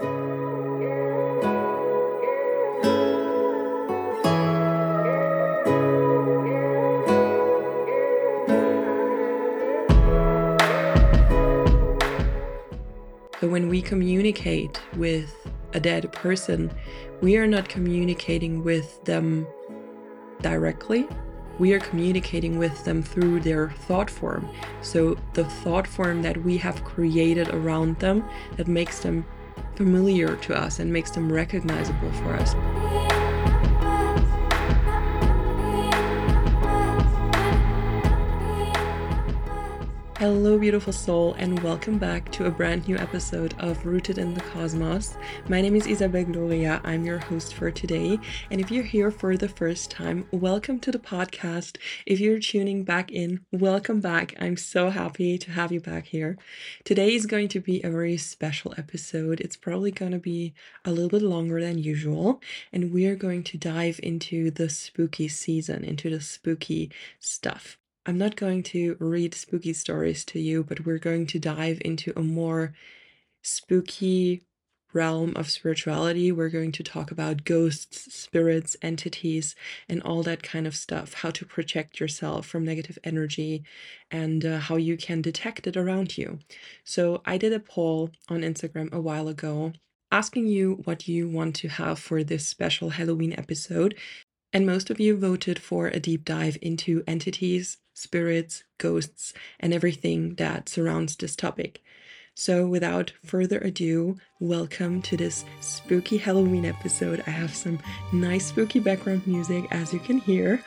But when we communicate with a dead person, we are not communicating with them directly. We are communicating with them through their thought form. So, the thought form that we have created around them that makes them familiar to us and makes them recognizable for us. Hello, beautiful soul, and welcome back to a brand new episode of Rooted in the Cosmos. My name is Isabelle Gloria. I'm your host for today. And if you're here for the first time, welcome to the podcast. If you're tuning back in, welcome back. I'm so happy to have you back here. Today is going to be a very special episode. It's probably going to be a little bit longer than usual, and we are going to dive into the spooky season, into the spooky stuff. I'm not going to read spooky stories to you, but we're going to dive into a more spooky realm of spirituality. We're going to talk about ghosts, spirits, entities, and all that kind of stuff. How to protect yourself from negative energy and uh, how you can detect it around you. So, I did a poll on Instagram a while ago asking you what you want to have for this special Halloween episode. And most of you voted for a deep dive into entities, spirits, ghosts, and everything that surrounds this topic. So, without further ado, welcome to this spooky Halloween episode. I have some nice spooky background music, as you can hear.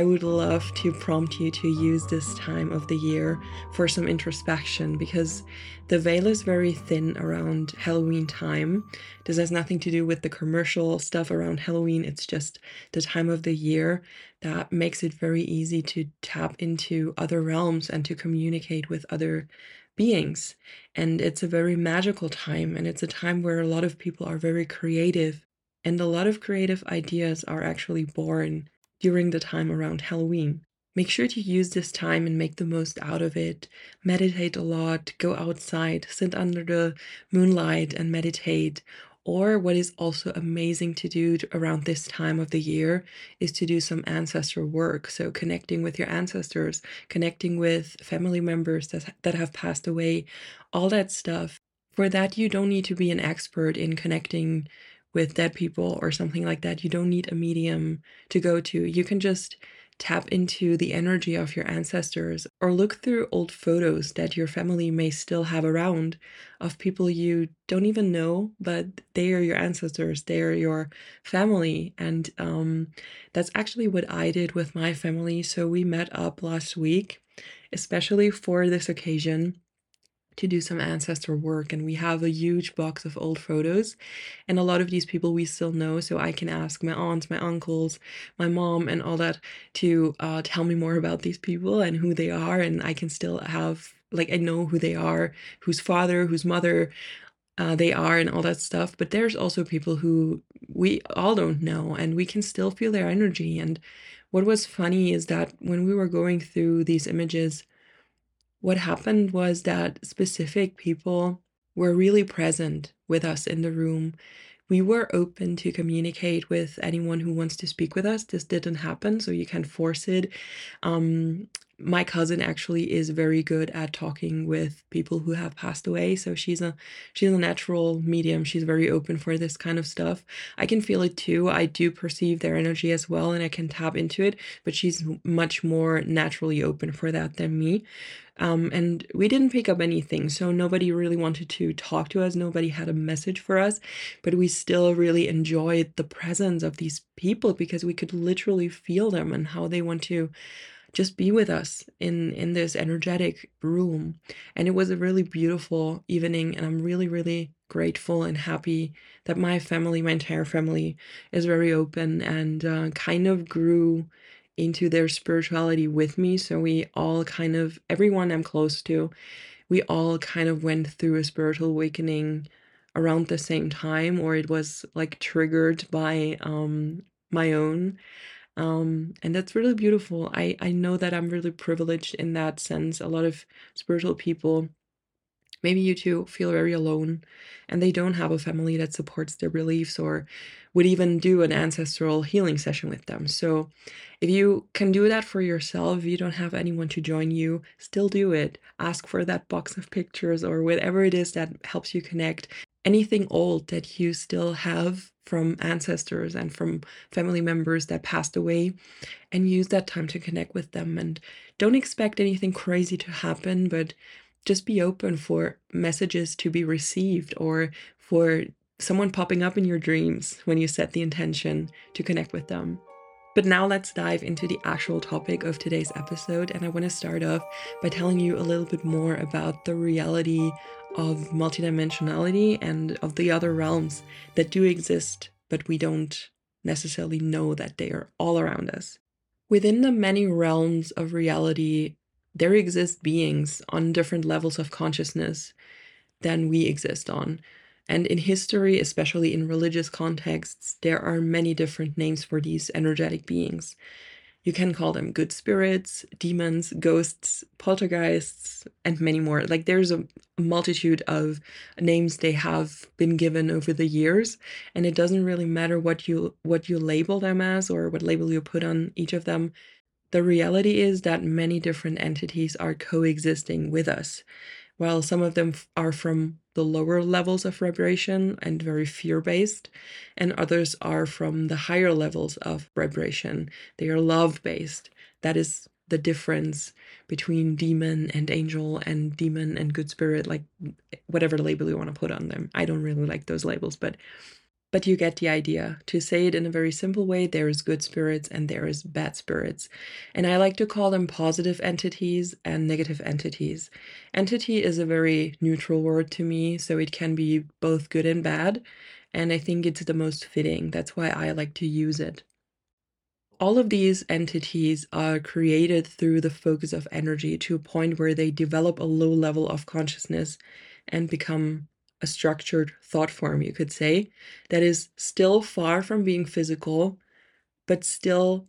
I would love to prompt you to use this time of the year for some introspection because the veil is very thin around Halloween time. This has nothing to do with the commercial stuff around Halloween, it's just the time of the year that makes it very easy to tap into other realms and to communicate with other beings. And it's a very magical time, and it's a time where a lot of people are very creative, and a lot of creative ideas are actually born during the time around Halloween. Make sure to use this time and make the most out of it. Meditate a lot, go outside, sit under the moonlight and meditate. Or, what is also amazing to do around this time of the year is to do some ancestor work. So, connecting with your ancestors, connecting with family members that, that have passed away, all that stuff. For that, you don't need to be an expert in connecting with dead people or something like that. You don't need a medium to go to. You can just tap into the energy of your ancestors or look through old photos that your family may still have around of people you don't even know, but they are your ancestors, they are your family. And um, that's actually what I did with my family. So we met up last week, especially for this occasion to do some ancestor work and we have a huge box of old photos. And a lot of these people we still know so i can ask my aunts my uncles my mom and all that to uh, tell me more about these people and who they are and i can still have like i know who they are whose father whose mother uh, they are and all that stuff. But there's also people who we all don't know and we can still feel their energy. And what was funny is that when we were going through these images what happened was that specific people were really present with us in the room. We were open to communicate with anyone who wants to speak with us. This didn't happen, so you can force it. Um, my cousin actually is very good at talking with people who have passed away so she's a she's a natural medium. She's very open for this kind of stuff. I can feel it too. I do perceive their energy as well and i can tap into it but she's much more naturally open for that than me. Um, and we didn't pick up anything, so nobody really wanted to talk to us. Nobody had a message for us, but we still really enjoyed the presence of these people because we could literally feel them and how they want to just be with us in in this energetic room. And it was a really beautiful evening and i'm really really grateful and happy that my family my entire family is very open and uh, kind of grew into their spirituality with me. So we all kind of everyone i'm close to we all kind of went through a spiritual awakening around the same time or it was like triggered by um my own Um, and that's really beautiful. I, I know that I'm really privileged in that sense. A lot of spiritual people, maybe you too, feel very alone and they don't have a family that supports their beliefs or would even do an ancestral healing session with them. So if you can do that for yourself, you don't have anyone to join you, still do it. Ask for that box of pictures or whatever it is that helps you connect. Anything old that you still have from ancestors and from family members that passed away, and use that time to connect with them. And don't expect anything crazy to happen, but just be open for messages to be received or for someone popping up in your dreams when you set the intention to connect with them. But now let's dive into the actual topic of today's episode. And I want to start off by telling you a little bit more about the reality of multidimensionality and of the other realms that do exist, but we don't necessarily know that they are all around us. Within the many realms of reality, there exist beings on different levels of consciousness than we exist on. And in history, especially in religious contexts, there are many different names for these energetic beings. You can call them good spirits, demons, ghosts, poltergeists, and many more. Like there's a multitude of names they have been given over the years, and it doesn't really matter what you what you label them as or what label you put on each of them. The reality is that many different entities are coexisting with us. While some of them are from the lower levels of vibration and very fear based, and others are from the higher levels of vibration. They are love based. That is the difference between demon and angel and demon and good spirit, like whatever label you want to put on them. I don't really like those labels, but but you get the idea. To say it in a very simple way, there is good spirits and there is bad spirits. And I like to call them positive entities and negative entities. Entity is a very neutral word to me, so it can be both good and bad. And I think it's the most fitting. That's why I like to use it. All of these entities are created through the focus of energy to a point where they develop a low level of consciousness and become a structured thought form, you could say, that is still far from being physical, but still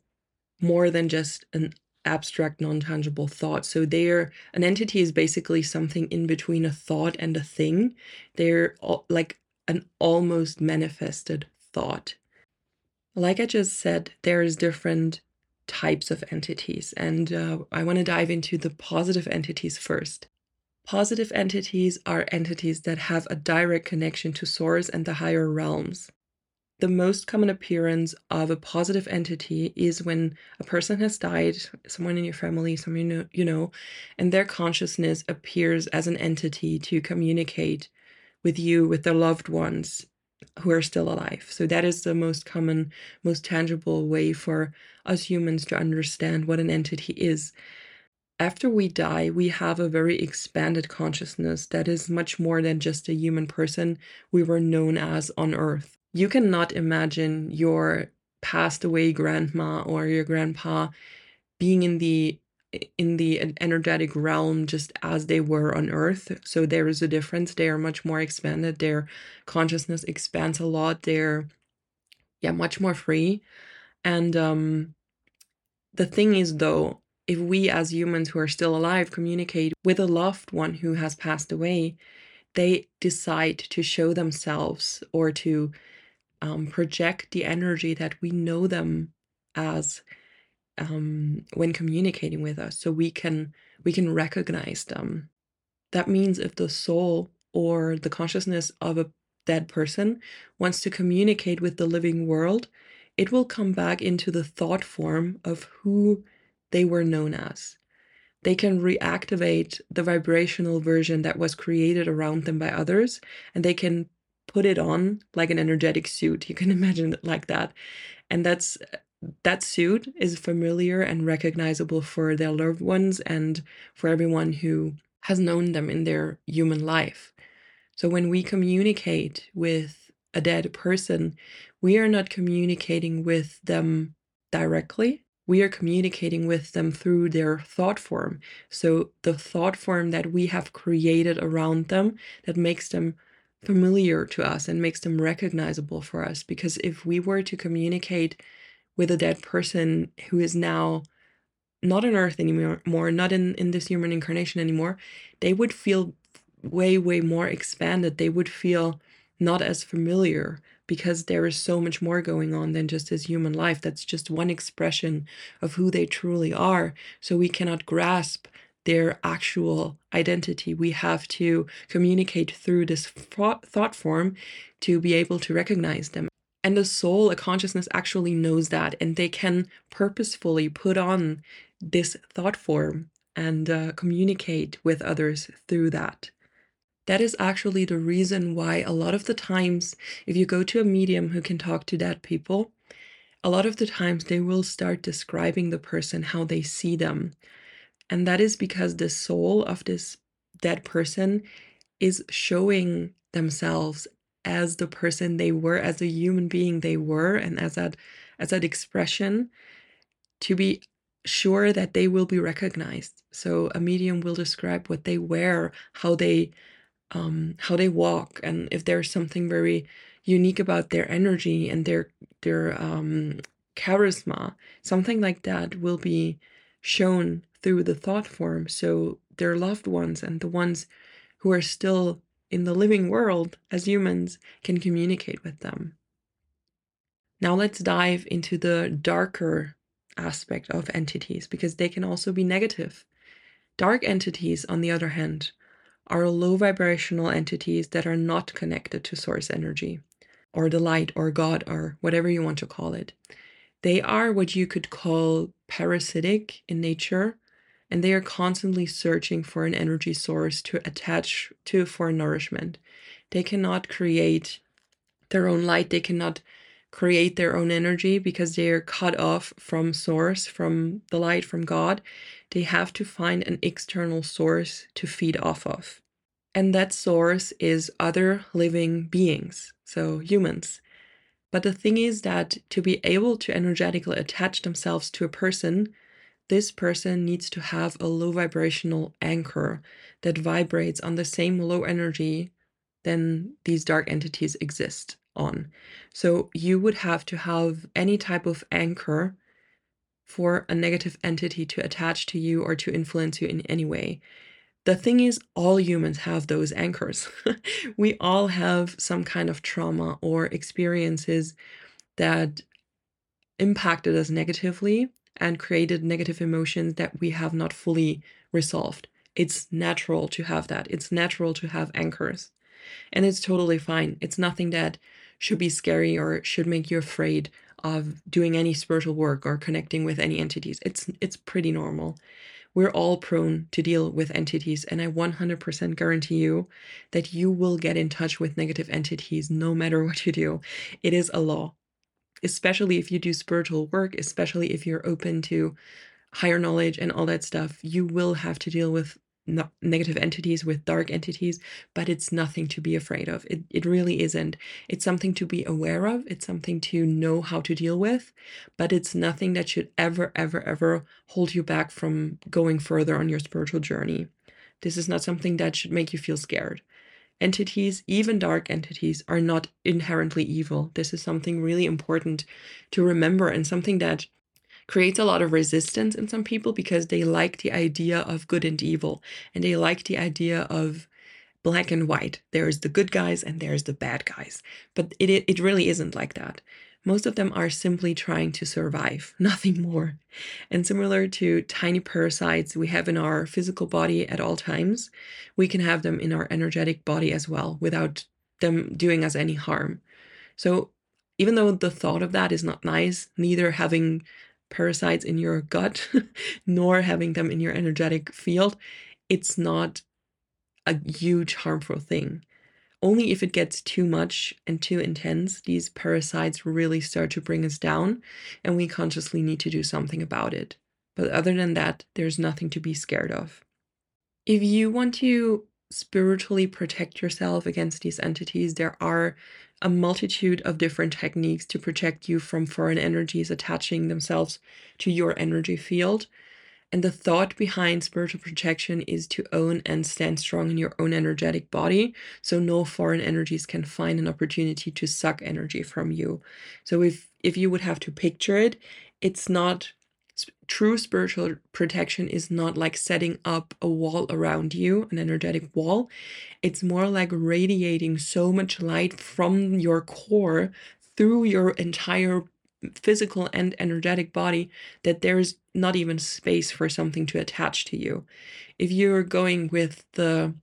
more than just an abstract, non tangible thought. So they're an entity is basically something in between a thought and a thing. They're like an almost manifested thought. Like I just said, there's different types of entities, and uh, I want to dive into the positive entities first. Positive entities are entities that have a direct connection to source and the higher realms. The most common appearance of a positive entity is when a person has died, someone in your family, someone you know, you know, and their consciousness appears as an entity to communicate with you, with their loved ones who are still alive. So that is the most common, most tangible way for us humans to understand what an entity is after we die, we have a very expanded consciousness that is much more than just a human person we were known as on Earth. You cannot imagine your passed away grandma or your grandpa being in the in the energetic realm just as they were on earth. So there is a difference. They are much more expanded. Their consciousness expands a lot. They're yeah much more free. And um the thing is though if we as humans who are still alive communicate with a loved one who has passed away, they decide to show themselves or to um, project the energy that we know them as um, when communicating with us, so we can we can recognize them. That means if the soul or the consciousness of a dead person wants to communicate with the living world, it will come back into the thought form of who they were known as. They can reactivate the vibrational version that was created around them by others, and they can put it on like an energetic suit. You can imagine it like that. And that's that suit is familiar and recognizable for their loved ones and for everyone who has known them in their human life. So when we communicate with a dead person, we are not communicating with them directly we are communicating with them through their thought form. So, the thought form that we have created around them that makes them familiar to us and makes them recognizable for us. Because if we were to communicate with a dead person who is now not on earth anymore not in in this human incarnation anymore they would feel way way more expanded they would feel not as familiar because there is so much more going on than just this human life. That's just one expression of who they truly are. So we cannot grasp their actual identity. We have to communicate through this thought form to be able to recognize them. And the soul a consciousness actually knows that and they can purposefully put on this thought form and uh, communicate with others through that. That is actually the reason why a lot of the times, if you go to a medium who can talk to dead people, a lot of the times they will start describing the person how they see them. And that is because the soul of this dead person is showing themselves as the person they were, as a human being they were, and as that as that expression to be sure that they will be recognized. So a medium will describe what they wear, how they um, how they walk, and if there's something very unique about their energy and their their um, charisma, something like that will be shown through the thought form. So their loved ones and the ones who are still in the living world as humans can communicate with them. Now let's dive into the darker aspect of entities because they can also be negative. Dark entities, on the other hand, are low vibrational entities that are not connected to source energy or the light or God or whatever you want to call it. They are what you could call parasitic in nature and they are constantly searching for an energy source to attach to for nourishment. They cannot create their own light, they cannot create their own energy because they are cut off from source, from the light, from God. They have to find an external source to feed off of. And that source is other living beings, so humans. But the thing is that to be able to energetically attach themselves to a person, this person needs to have a low vibrational anchor that vibrates on the same low energy than these dark entities exist on. So you would have to have any type of anchor for a negative entity to attach to you or to influence you in any way. The thing is, all humans have those anchors. we all have some kind of trauma or experiences that impacted us negatively and created negative emotions that we have not fully resolved. It's natural to have that. It's natural to have anchors. And it's totally fine. It's nothing that should be scary or should make you afraid of doing any spiritual work or connecting with any entities. It's it's pretty normal. We're all prone to deal with entities and I 100% guarantee you that you will get in touch with negative entities no matter what you do. It is a law. Especially if you do spiritual work, especially if you're open to higher knowledge and all that stuff, you will have to deal with negative entities with dark entities but it's nothing to be afraid of. It, it really isn't. It's something to be aware of. It's something to know how to deal with but it's nothing that should ever ever ever hold you back from going further on your spiritual journey. This is not something that should make you feel scared. Entities even dark entities are not inherently evil. This is something really important to remember and something that creates a lot of resistance in some people because they like the idea of good and evil and they like the idea of black and white. There's the good guys and there's the bad guys. But it, it really isn't like that. Most of them are simply trying to survive, nothing more. And similar to tiny parasites we have in our physical body at all times, we can have them in our energetic body as well without them doing us any harm. So even though the thought of that is not nice, neither having parasites in your gut nor having them in your energetic field, it's not a huge harmful thing. Only if it gets too much and too intense, these parasites really start to bring us down, and we consciously need to do something about it. But other than that, there's nothing to be scared of. If you want to spiritually protect yourself against these entities, there are a multitude of different techniques to protect you from foreign energies attaching themselves to your energy field. And the thought behind spiritual protection is to own and stand strong in your own energetic body. So no foreign energies can find an opportunity to suck energy from you. So if if you would have to picture it, it's not true spiritual protection is not like setting up a wall around you, an energetic wall. It's more like radiating so much light from your core through your entire physical and energetic body that there's not even space for something to attach to you. If you're going with the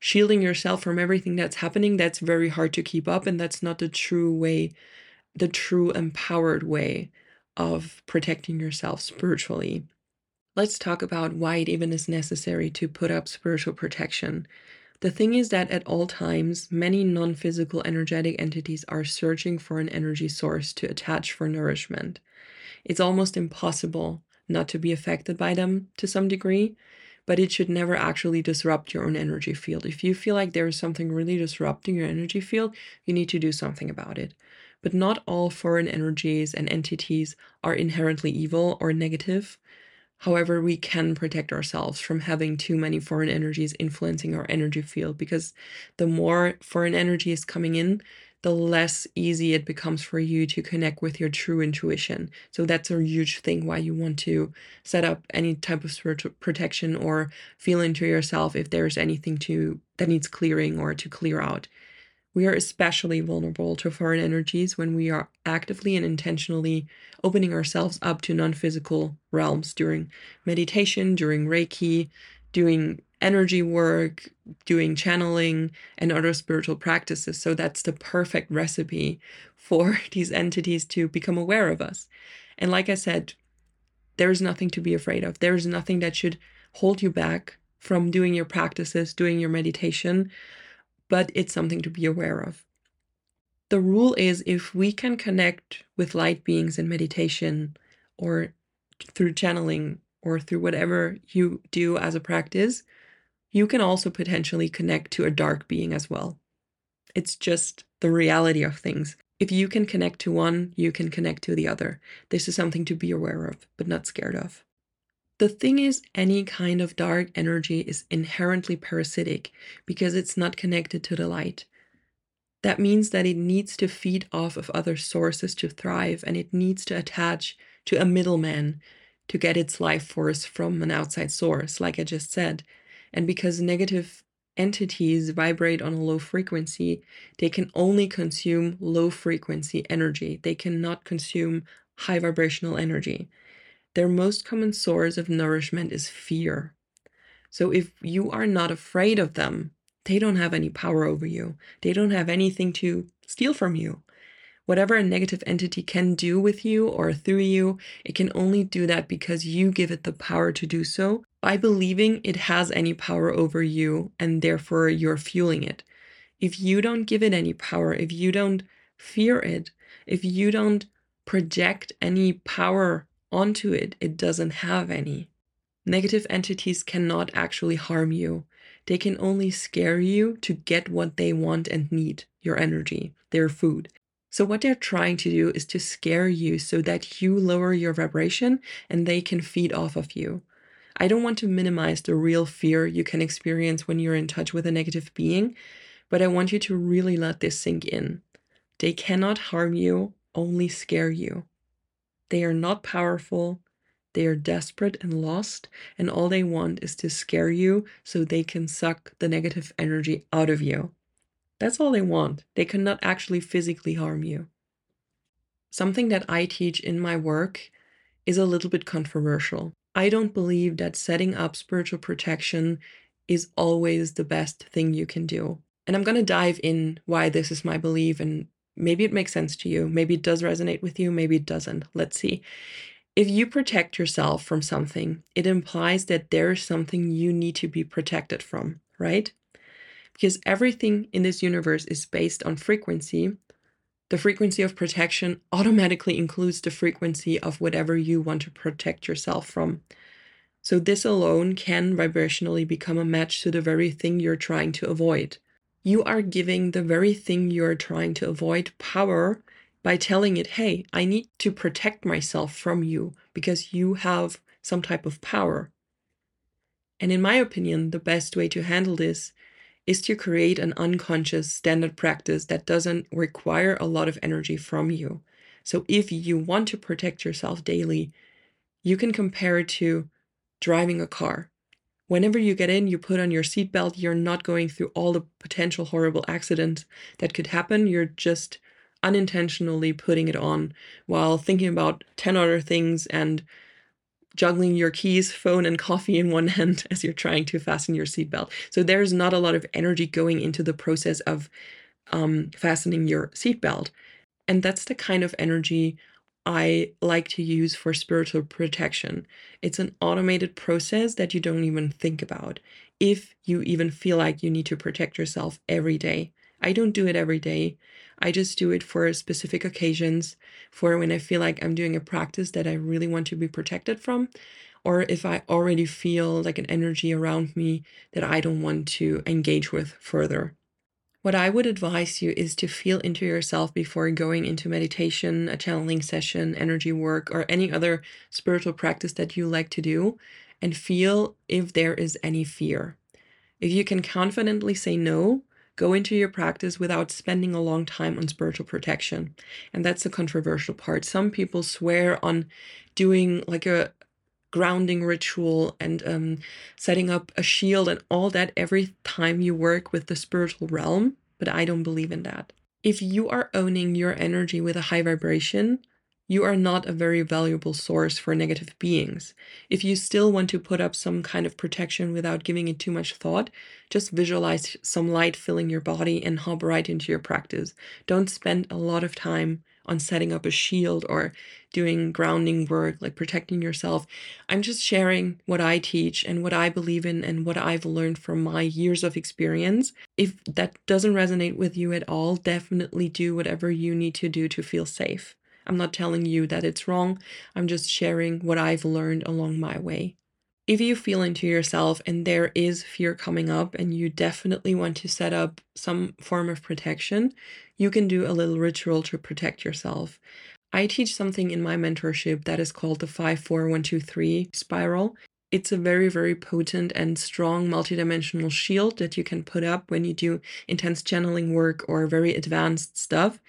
shielding yourself from everything that's happening, that's very hard to keep up, and that's not the true way, the true empowered way of protecting yourself spiritually. Let's talk about why it even is necessary to put up spiritual protection. The thing is that at all times, many non physical energetic entities are searching for an energy source to attach for nourishment. It's almost impossible not to be affected by them to some degree, but it should never actually disrupt your own energy field. If you feel like there is something really disrupting your energy field, you need to do something about it. But not all foreign energies and entities are inherently evil or negative. However, we can protect ourselves from having too many foreign energies influencing our energy field because the more foreign energy is coming in, the less easy it becomes for you to connect with your true intuition. So that's a huge thing why you want to set up any type of spiritual protection or feel into yourself if there's anything to that needs clearing or to clear out. We are especially vulnerable to foreign energies when we are actively and intentionally opening ourselves up to non physical realms during meditation, during Reiki, doing energy work, doing channeling, and other spiritual practices. So that's the perfect recipe for these entities to become aware of us. And like I said, there's nothing to be afraid of. There's nothing that should hold you back from doing your practices, doing your meditation, but it's something to be aware of. The rule is if we can connect with light beings in meditation or through channeling or through whatever you do as a practice, you can also potentially connect to a dark being as well. It's just the reality of things. If you can connect to one, you can connect to the other. This is something to be aware of, but not scared of. The thing is, any kind of dark energy is inherently parasitic because it's not connected to the light. That means that it needs to feed off of other sources to thrive and it needs to attach to a middleman to get its life force from an outside source, like I just said. And because negative entities vibrate on a low frequency, they can only consume low frequency energy. They cannot consume high vibrational energy. Their most common source of nourishment is fear. So if you are not afraid of them, they don't have any power over you. They don't have anything to steal from you. Whatever a negative entity can do with you or through you, it can only do that because you give it the power to do so by believing it has any power over you and therefore you're fueling it. If you don't give it any power, if you don't fear it, if you don't project any power onto it, it doesn't have any. Negative entities cannot actually harm you. They can only scare you to get what they want and need your energy, their food. So, what they're trying to do is to scare you so that you lower your vibration and they can feed off of you. I don't want to minimize the real fear you can experience when you're in touch with a negative being, but I want you to really let this sink in. They cannot harm you, only scare you. They are not powerful. They are desperate and lost, and all they want is to scare you so they can suck the negative energy out of you. That's all they want. They cannot actually physically harm you. Something that I teach in my work is a little bit controversial. I don't believe that setting up spiritual protection is always the best thing you can do. And I'm going to dive in why this is my belief and Maybe it makes sense to you. Maybe it does resonate with you. Maybe it doesn't. Let's see. If you protect yourself from something, it implies that there is something you need to be protected from, right? Because everything in this universe is based on frequency. The frequency of protection automatically includes the frequency of whatever you want to protect yourself from. So, this alone can vibrationally become a match to the very thing you're trying to avoid you are giving the very thing you are trying to avoid power by telling it, hey, I need to protect myself from you because you have some type of power. And in my opinion, the best way to handle this is to create an unconscious standard practice that doesn't require a lot of energy from you. So if you want to protect yourself daily, you can compare it to driving a car. Whenever you get in, you put on your seatbelt, you're not going through all the potential horrible accidents that could happen. You're just unintentionally putting it on while thinking about 10 other things and juggling your keys, phone, and coffee in one hand as you're trying to fasten your seatbelt. So there's not a lot of energy going into the process of um, fastening your seatbelt. And that's the kind of energy I like to use for spiritual protection. It's an automated process that you don't even think about if you even feel like you need to protect yourself every day. I don't do it every day. I just do it for specific occasions, for when I feel like I'm doing a practice that I really want to be protected from, or if I already feel like an energy around me that I don't want to engage with further. What I would advise you is to feel into yourself before going into meditation, a channeling session, energy work, or any other spiritual practice that you like to do, and feel if there is any fear. If you can confidently say no, go into your practice without spending a long time on spiritual protection. And that's the controversial part. Some people swear on doing like a grounding ritual and um, setting up a shield and all that every time you work with the spiritual realm, but I don't believe in that. If you are owning your energy with a high vibration, you are not a very valuable source for negative beings. If you still want to put up some kind of protection without giving it too much thought, just visualize some light filling your body and hop right into your practice. Don't spend a lot of time on setting up a shield or doing grounding work, like protecting yourself. I'm just sharing what I teach and what I believe in and what I've learned from my years of experience. If that doesn't resonate with you at all, definitely do whatever you need to do to feel safe. I'm not telling you that it's wrong. I'm just sharing what I've learned along my way. If you feel into yourself and there is fear coming up and you definitely want to set up some form of protection, you can do a little ritual to protect yourself. I teach something in my mentorship that is called the 54123 spiral. It's a very, very potent and strong multidimensional shield that you can put up when you do intense channeling work or very advanced stuff.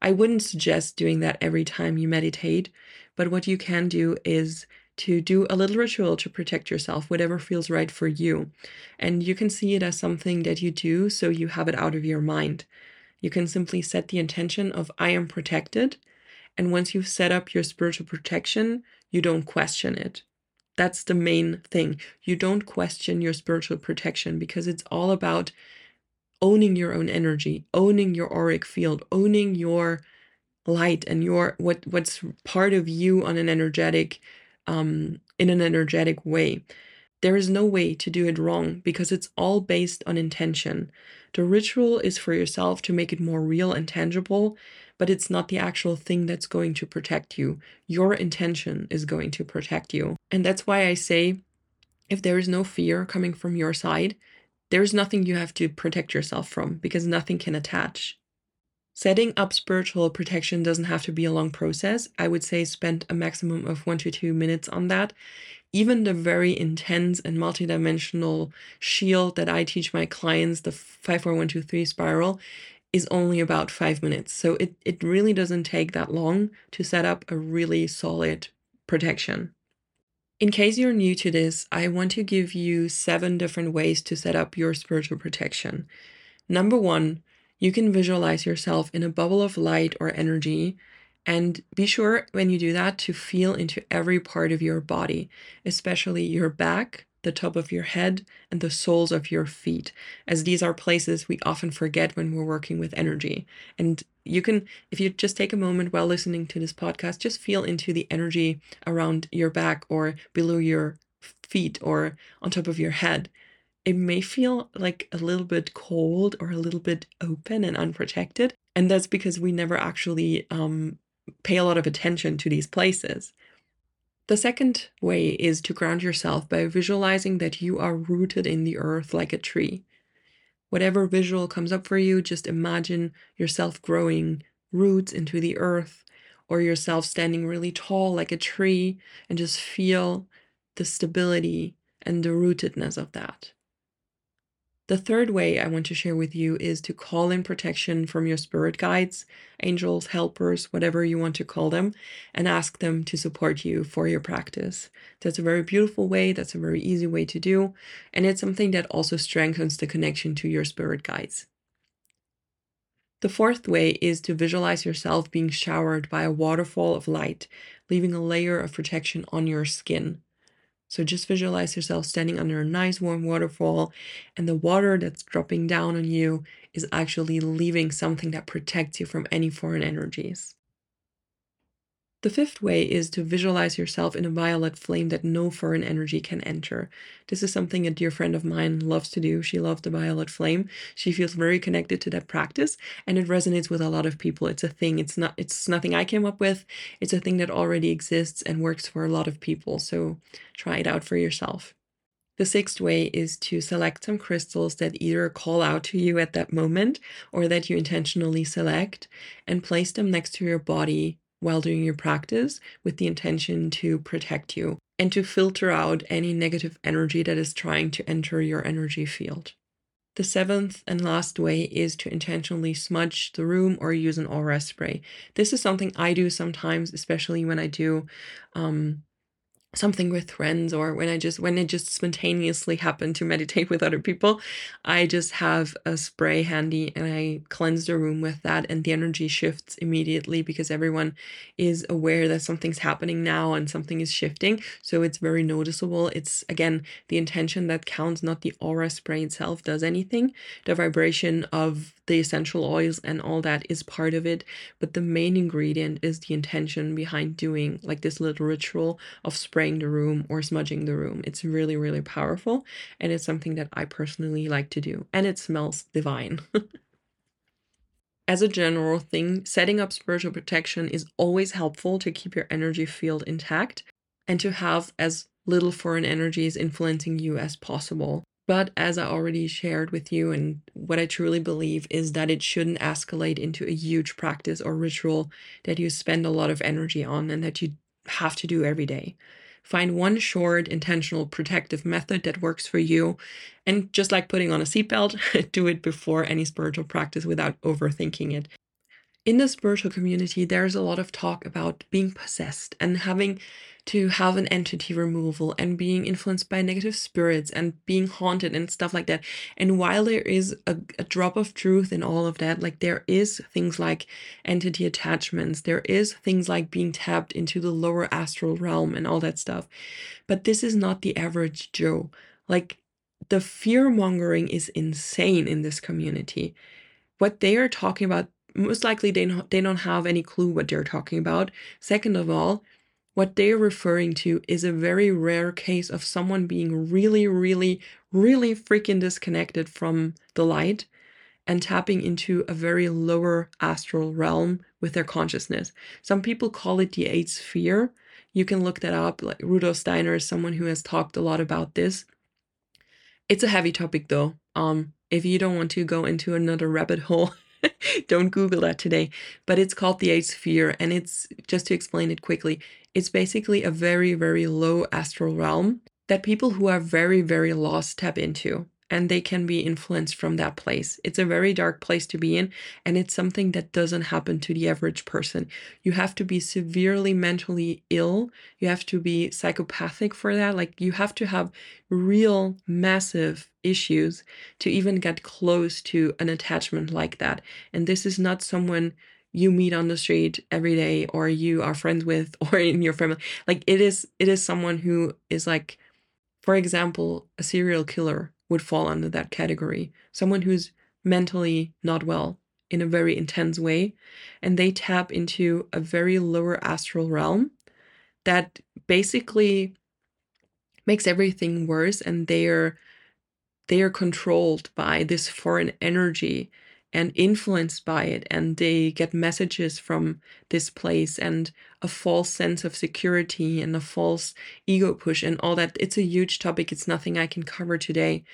I wouldn't suggest doing that every time you meditate, but what you can do is to do a little ritual to protect yourself, whatever feels right for you. And you can see it as something that you do so you have it out of your mind. You can simply set the intention of I am protected. And once you've set up your spiritual protection, you don't question it. That's the main thing. You don't question your spiritual protection because it's all about owning your own energy, owning your auric field, owning your light and your what what's part of you on an energetic um in an energetic way. There is no way to do it wrong because it's all based on intention. The ritual is for yourself to make it more real and tangible, but it's not the actual thing that's going to protect you. Your intention is going to protect you. And that's why I say if there is no fear coming from your side, there's nothing you have to protect yourself from because nothing can attach. Setting up spiritual protection doesn't have to be a long process. I would say spend a maximum of one to two minutes on that. Even the very intense and multidimensional shield that I teach my clients, the 54123 spiral, is only about five minutes. So it, it really doesn't take that long to set up a really solid protection. In case you're new to this, I want to give you seven different ways to set up your spiritual protection. Number one, you can visualize yourself in a bubble of light or energy and be sure when you do that to feel into every part of your body, especially your back, the top of your head, and the soles of your feet, as these are places we often forget when we're working with energy. And you can, if you just take a moment while listening to this podcast, just feel into the energy around your back or below your feet or on top of your head. It may feel like a little bit cold or a little bit open and unprotected. And that's because we never actually um, pay a lot of attention to these places. The second way is to ground yourself by visualizing that you are rooted in the earth like a tree. Whatever visual comes up for you, just imagine yourself growing roots into the earth or yourself standing really tall like a tree and just feel the stability and the rootedness of that. The third way I want to share with you is to call in protection from your spirit guides, angels, helpers, whatever you want to call them, and ask them to support you for your practice. That's a very beautiful way, that's a very easy way to do, and it's something that also strengthens the connection to your spirit guides. The fourth way is to visualize yourself being showered by a waterfall of light, leaving a layer of protection on your skin. So just visualize yourself standing under a nice warm waterfall, and the water that's dropping down on you is actually leaving something that protects you from any foreign energies. The fifth way is to visualize yourself in a violet flame that no foreign energy can enter. This is something a dear friend of mine loves to do. She loves the violet flame. She feels very connected to that practice and it resonates with a lot of people. It's a thing. It's not it's nothing I came up with. It's a thing that already exists and works for a lot of people. So try it out for yourself. The sixth way is to select some crystals that either call out to you at that moment or that you intentionally select and place them next to your body while doing your practice with the intention to protect you and to filter out any negative energy that is trying to enter your energy field. The seventh and last way is to intentionally smudge the room or use an aura spray. This is something I do sometimes, especially when I do um, something with friends or when I just when it just spontaneously happen to meditate with other people, I just have a spray handy and I cleanse the room with that and the energy shifts immediately because everyone is aware that something's happening now and something is shifting. So it's very noticeable. It's again the intention that counts, not the aura spray itself does anything. The vibration of the essential oils and all that is part of it, but the main ingredient is the intention behind doing like this little ritual of spraying the room or smudging the room. It's really, really powerful, and it's something that I personally like to do, and it smells divine. As a general thing, setting up spiritual protection is always helpful to keep your energy field intact and to have as little foreign energies influencing you as possible. But as I already shared with you, and what I truly believe is that it shouldn't escalate into a huge practice or ritual that you spend a lot of energy on and that you have to do every day. Find one short, intentional, protective method that works for you. And just like putting on a seatbelt, do it before any spiritual practice without overthinking it in the spiritual community, there's a lot of talk about being possessed and having to have an entity removal and being influenced by negative spirits and being haunted and stuff like that. And while there is a, a, drop of truth in all of that, like there is things like entity attachments, there is things like being tapped into the lower astral realm and all that stuff. But this is not the average Joe. Like the fear mongering is insane in this community. What they are talking about most likely they don't, they don't have any clue what they're talking about. Second of all, what they're referring to is a very rare case of someone being really, really, really freaking disconnected from the light and tapping into a very lower astral realm with their consciousness. Some people call it the eighth sphere. You can look that up. Like Rudolf Steiner is someone who has talked a lot about this. It's a heavy topic though. Um, if you don't want to go into another rabbit hole, Don't Google that today. But it's called the eighth sphere. And it's just to explain it quickly, it's basically a very, very low astral realm that people who are very, very lost tap into and they can be influenced from that place. It's a very dark place to be in, and it's something that doesn't happen to the average person. You have to be severely mentally ill, you have to be psychopathic for that. Like, you have to have real massive issues to even get close to an attachment like that. And this is not someone you meet on the street every day or you are friends with or in your family like it is it is someone who is like for example a serial killer would fall under that category. Someone who's mentally not well in a very intense way, and they tap into a very lower astral realm that basically makes everything worse and they're they are controlled by this foreign energy and influenced by it and they get messages from this place and a false sense of security and a false ego push and all that it's a huge topic it's nothing i can cover today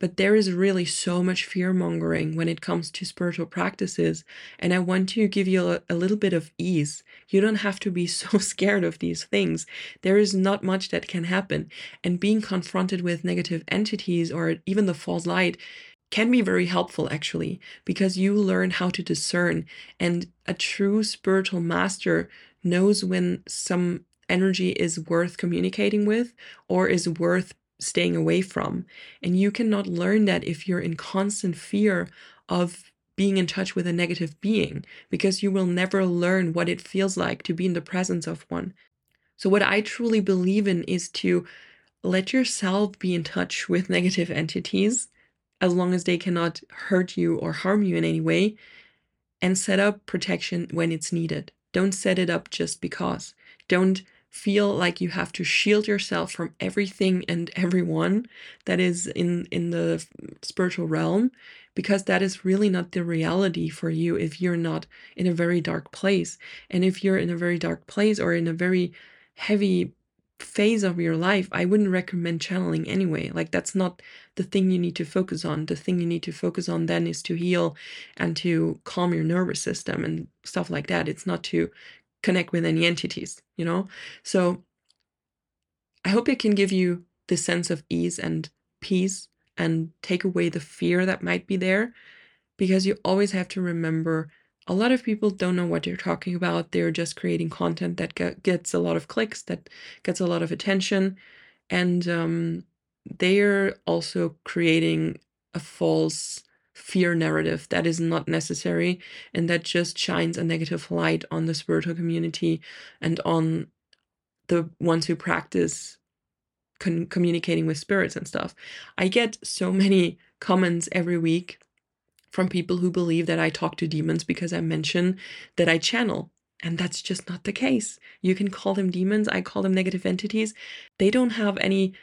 but there is really so much fear mongering when it comes to spiritual practices and i want to give you a, a little bit of ease You don't have to be so scared of these things. There is not much that can happen. And being confronted with negative entities or even the false light can be very helpful actually, because you learn how to discern. And a true spiritual master knows when some energy is worth communicating with or is worth staying away from. And you cannot learn that if you're in constant fear of being in touch with a negative being, because you will never learn what it feels like to be in the presence of one. So, what I truly believe in is to let yourself be in touch with negative entities as long as they cannot hurt you or harm you in any way, and set up protection when it's needed. Don't set it up just because. Don't feel like you have to shield yourself from everything and everyone that is in in the spiritual realm because that is really not the reality for you if you're not in a very dark place and if you're in a very dark place or in a very heavy phase of your life i wouldn't recommend channeling anyway. Like that's not the thing you need to focus on. The thing you need to focus on then is to heal and to calm your nervous system and stuff like that. It's not to connect with any entities, you know? So I hope it can give you this sense of ease and peace and take away the fear that might be there because you always have to remember a lot of people don't know what they're talking about. They're just creating content that gets a lot of clicks, that gets a lot of attention. And um, they're also creating a false fear narrative that is not necessary and that just shines a negative light on the spiritual community and on the ones who practice con- communicating with spirits and stuff. I get so many comments every week from people who believe that I talk to demons because I mention that I channel. And that's just not the case. You can call them demons, I call them negative entities. They don't have any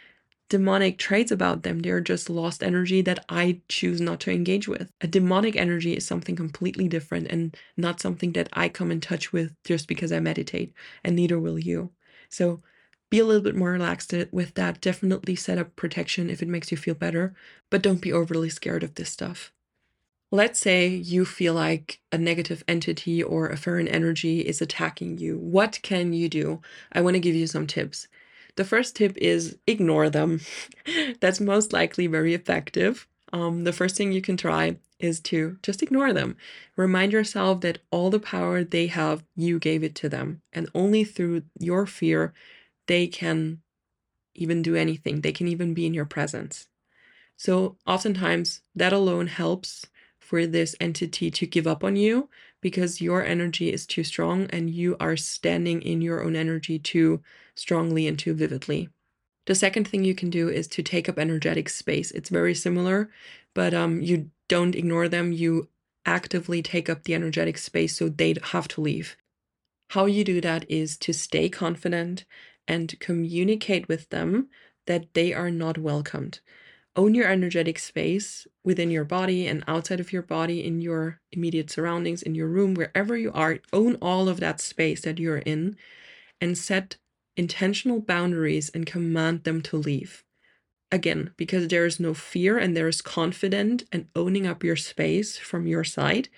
demonic traits about them. They're just lost energy that I choose not to engage with. A demonic energy is something completely different and not something that I come in touch with just because I meditate, and neither will you. So be a little bit more relaxed with that. Definitely set up protection if it makes you feel better, but don't be overly scared of this stuff. Let's say you feel like a negative entity or a foreign energy is attacking you. What can you do? I want to give you some tips. The first tip is ignore them. That's most likely very effective. Um, the first thing you can try is to just ignore them. Remind yourself that all the power they have, you gave it to them. And only through your fear, they can even do anything. They can even be in your presence. So, oftentimes, that alone helps for this entity to give up on you because your energy is too strong and you are standing in your own energy too strongly and too vividly. The second thing you can do is to take up energetic space. It's very similar, but um, you don't ignore them. You actively take up the energetic space so they have to leave. How you do that is to stay confident and communicate with them that they are not welcomed own your energetic space within your body and outside of your body, in your immediate surroundings, in your room, wherever you are. Own all of that space that you're in and set intentional boundaries and command them to leave. Again, because there is no fear and there is confident and owning up your space from your side,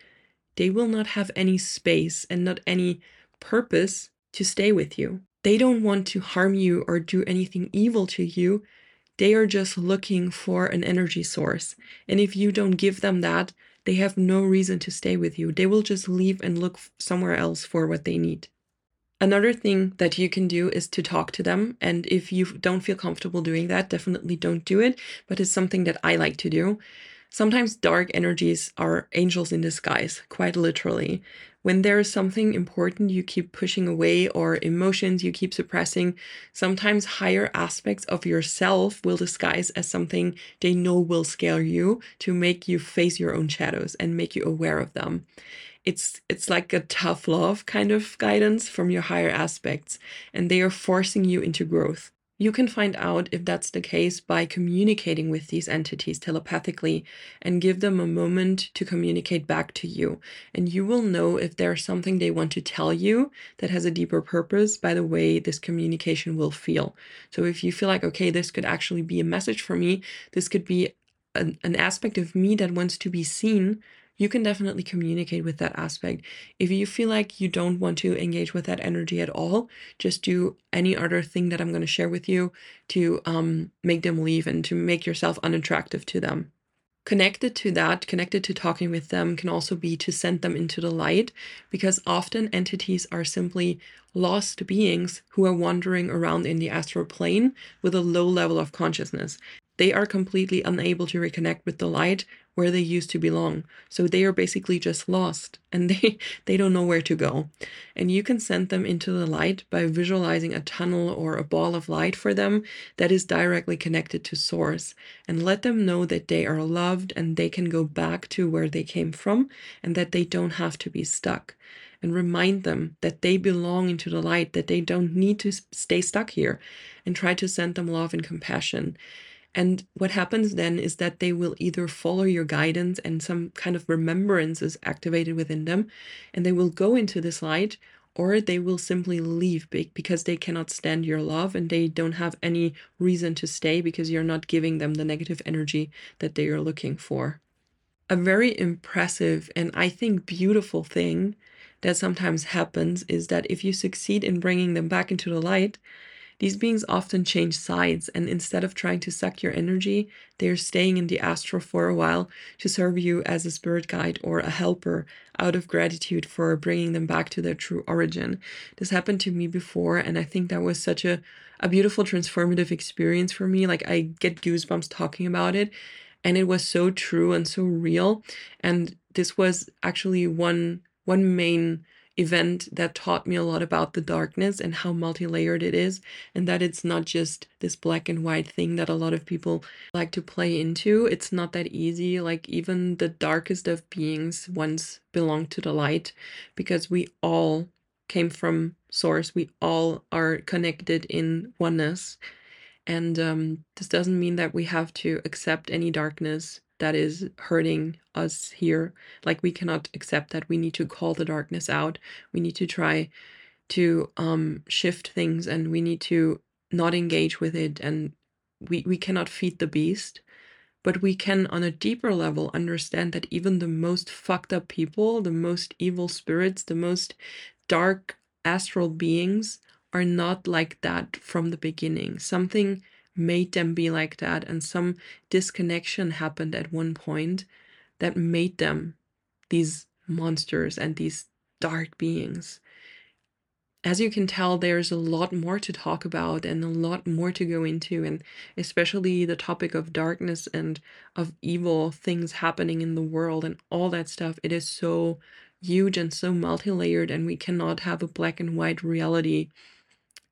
they will not have any space and not any purpose to stay with you. They don't want to harm you or do anything evil to you. They are just looking for an energy source. And if you don't give them that, they have no reason to stay with you. They will just leave and look somewhere else for what they need. Another thing that you can do is to talk to them. And if you don't feel comfortable doing that, definitely don't do it. But it's something that I like to do. Sometimes dark energies are angels in disguise, quite literally. When there is something important you keep pushing away or emotions you keep suppressing, sometimes higher aspects of yourself will disguise as something they know will scare you to make you face your own shadows and make you aware of them. It's it's like a tough love kind of guidance from your higher aspects and they are forcing you into growth. You can find out if that's the case by communicating with these entities telepathically and give them a moment to communicate back to you. And you will know if there's something they want to tell you that has a deeper purpose by the way this communication will feel. So if you feel like, okay, this could actually be a message for me, this could be an, an aspect of me that wants to be seen, you can definitely communicate with that aspect. If you feel like you don't want to engage with that energy at all, just do any other thing that I'm going to share with you to um, make them leave and to make yourself unattractive to them. Connected to that, connected to talking with them, can also be to send them into the light because often entities are simply lost beings who are wandering around in the astral plane with a low level of consciousness. They are completely unable to reconnect with the light where they used to belong. So they are basically just lost and they, they don't know where to go. And you can send them into the light by visualizing a tunnel or a ball of light for them that is directly connected to source and let them know that they are loved and they can go back to where they came from and that they don't have to be stuck and remind them that they belong into the light, that they don't need to stay stuck here, and try to send them love and compassion. And what happens then is that they will either follow your guidance and some kind of remembrance is activated within them, and they will go into this light, or they will simply leave because they cannot stand your love and they don't have any reason to stay because you're not giving them the negative energy that they are looking for. A very impressive and I think beautiful thing that sometimes happens is that if you succeed in bringing them back into the light, these beings often change sides, and instead of trying to suck your energy, they are staying in the astral for a while to serve you as a spirit guide or a helper out of gratitude for bringing them back to their true origin. This happened to me before, and I think that was such a, a beautiful transformative experience for me. Like, I get goosebumps talking about it, and it was so true and so real. And this was actually one one main event that taught me a lot about the darkness and how multi-layered it is and that it's not just this black and white thing that a lot of people like to play into. It's not that easy like even the darkest of beings once belonged to the light because we all came from source we all are connected in oneness and um, this doesn't mean that we have to accept any darkness that is hurting us here. Like we cannot accept that. We need to call the darkness out. We need to try to um, shift things and we need to not engage with it. And we, we cannot feed the beast. But we can, on a deeper level, understand that even the most fucked up people, the most evil spirits, the most dark astral beings are not like that from the beginning. Something made them be like that and some disconnection happened at one point that made them these monsters and these dark beings. As you can tell there's a lot more to talk about and a lot more to go into and especially the topic of darkness and of evil things happening in the world and all that stuff. It is so huge and so multi-layered and we cannot have a black and white reality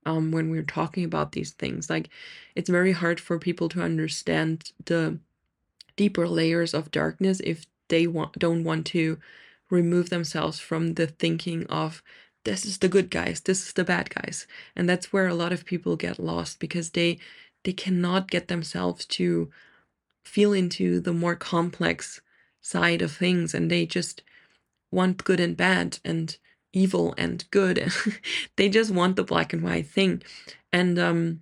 um, when we're talking about these things. Like, it's very hard for people to understand the deeper layers of darkness if they don't want to remove themselves from the thinking of this is the good guys, this is the bad guys, and that's where a lot of people get lost because they they cannot get themselves to feel into the more complex side of things and they just want good and bad and evil and good. they just want the black and white thing. And um,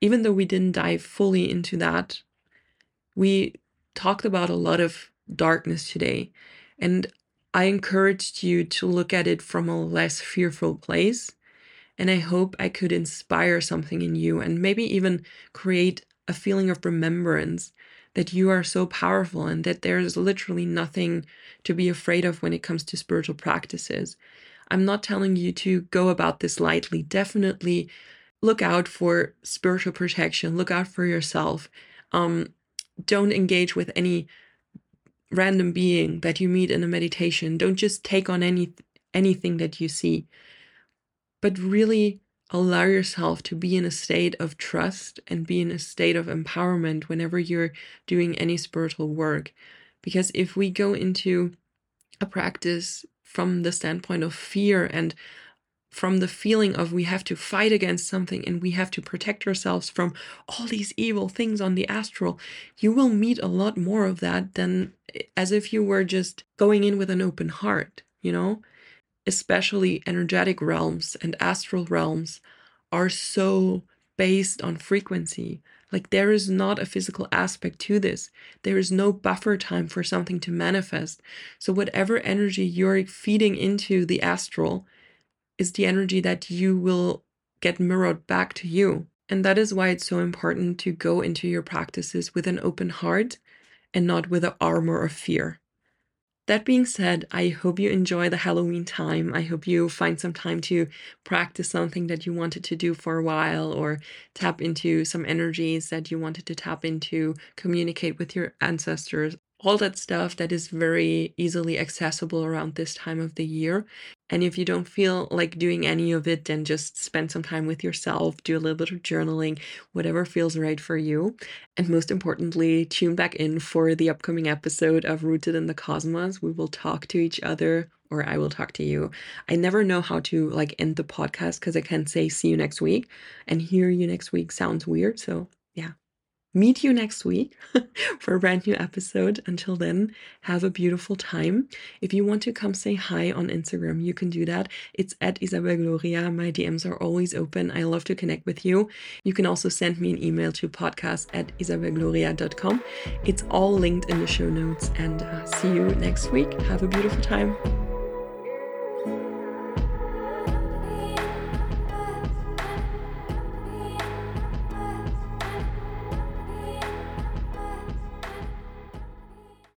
even though we didn't dive fully into that, we talked about a lot of darkness today. And I encouraged you to look at it from a less fearful place. And I hope I could inspire something in you and maybe even create a feeling of remembrance that you are so powerful and that there's literally nothing to be afraid of when it comes to spiritual practices. I'm not telling you to go about this lightly. Definitely look out for spiritual protection, look out for yourself. Um, don't engage with any random being that you meet in a meditation. Don't just take on any anything that you see. But really allow yourself to be in a state of trust and be in a state of empowerment whenever you're doing any spiritual work. Because if we go into a practice from the standpoint of fear and from the feeling of we have to fight against something and we have to protect ourselves from all these evil things on the astral, you will meet a lot more of that than eh, as if you were just going in with an open heart, you know? Especially energetic realms and astral realms are so based on frequency. Like, there is not a physical aspect to this. There is no buffer time for something to manifest. So, whatever energy you're feeding into the astral is the energy that you will get mirrored back to you. And that is why it's so important to go into your practices with an open heart and not with an armor of fear. That being said, I hope you enjoy the Halloween time. I hope you find some time to practice something that you wanted to do for a while or tap into some energies that you wanted to tap into, communicate with your ancestors all that stuff that is very easily accessible around this time of the year. And if you don't feel like doing any of it, then just spend some time with yourself, do a little bit of journaling, whatever feels right for you. And most importantly, tune back in for the upcoming episode of Rooted in the Cosmos. We will talk to each other or I will talk to you. I never know how to like end the podcast because I can say see you next week and hear you next week sounds weird. So meet you next week for a brand new episode. Until then, have a beautiful time. If you want to come say hi on Instagram, you can do that. It's at Isabelle Gloria. My DMs are always open. I love to connect with you. You can also send me an email to podcast at isabellegloria.com. It's all linked in the show notes. And uh, see you next week. Have a beautiful time.